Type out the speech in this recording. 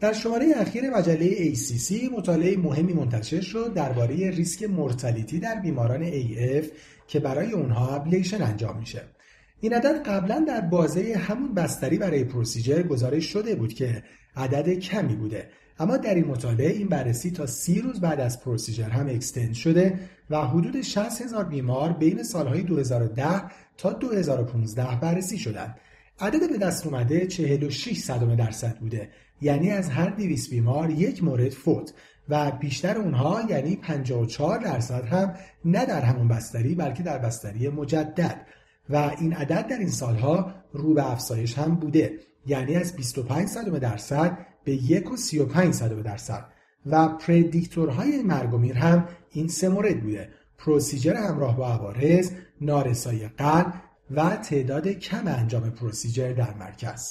در شماره اخیر مجله ACC مطالعه مهمی منتشر شد درباره ریسک mortality در بیماران AF که برای اونها ablation انجام میشه. این عدد قبلا در بازه همون بستری برای procedure گزارش شده بود که عدد کمی بوده اما در این مطالعه این بررسی تا سی روز بعد از procedure هم extend شده و حدود 60 هزار بیمار بین سالهای 2010 تا 2015 بررسی شدند. عدد به دست اومده 46 صدم درصد بوده. یعنی از هر 200 بیمار یک مورد فوت و بیشتر اونها یعنی 54 درصد هم نه در همون بستری بلکه در بستری مجدد. و این عدد در این سالها رو به افزایش هم بوده. یعنی از 25 صدم درصد به 1 و 35 صدم درصد. و پردیکتورهای مرگ و میر هم این سه مورد بوده. پروسیجر همراه با عوارض، نارسایی قلب و تعداد کم انجام پروسیجر در مرکز.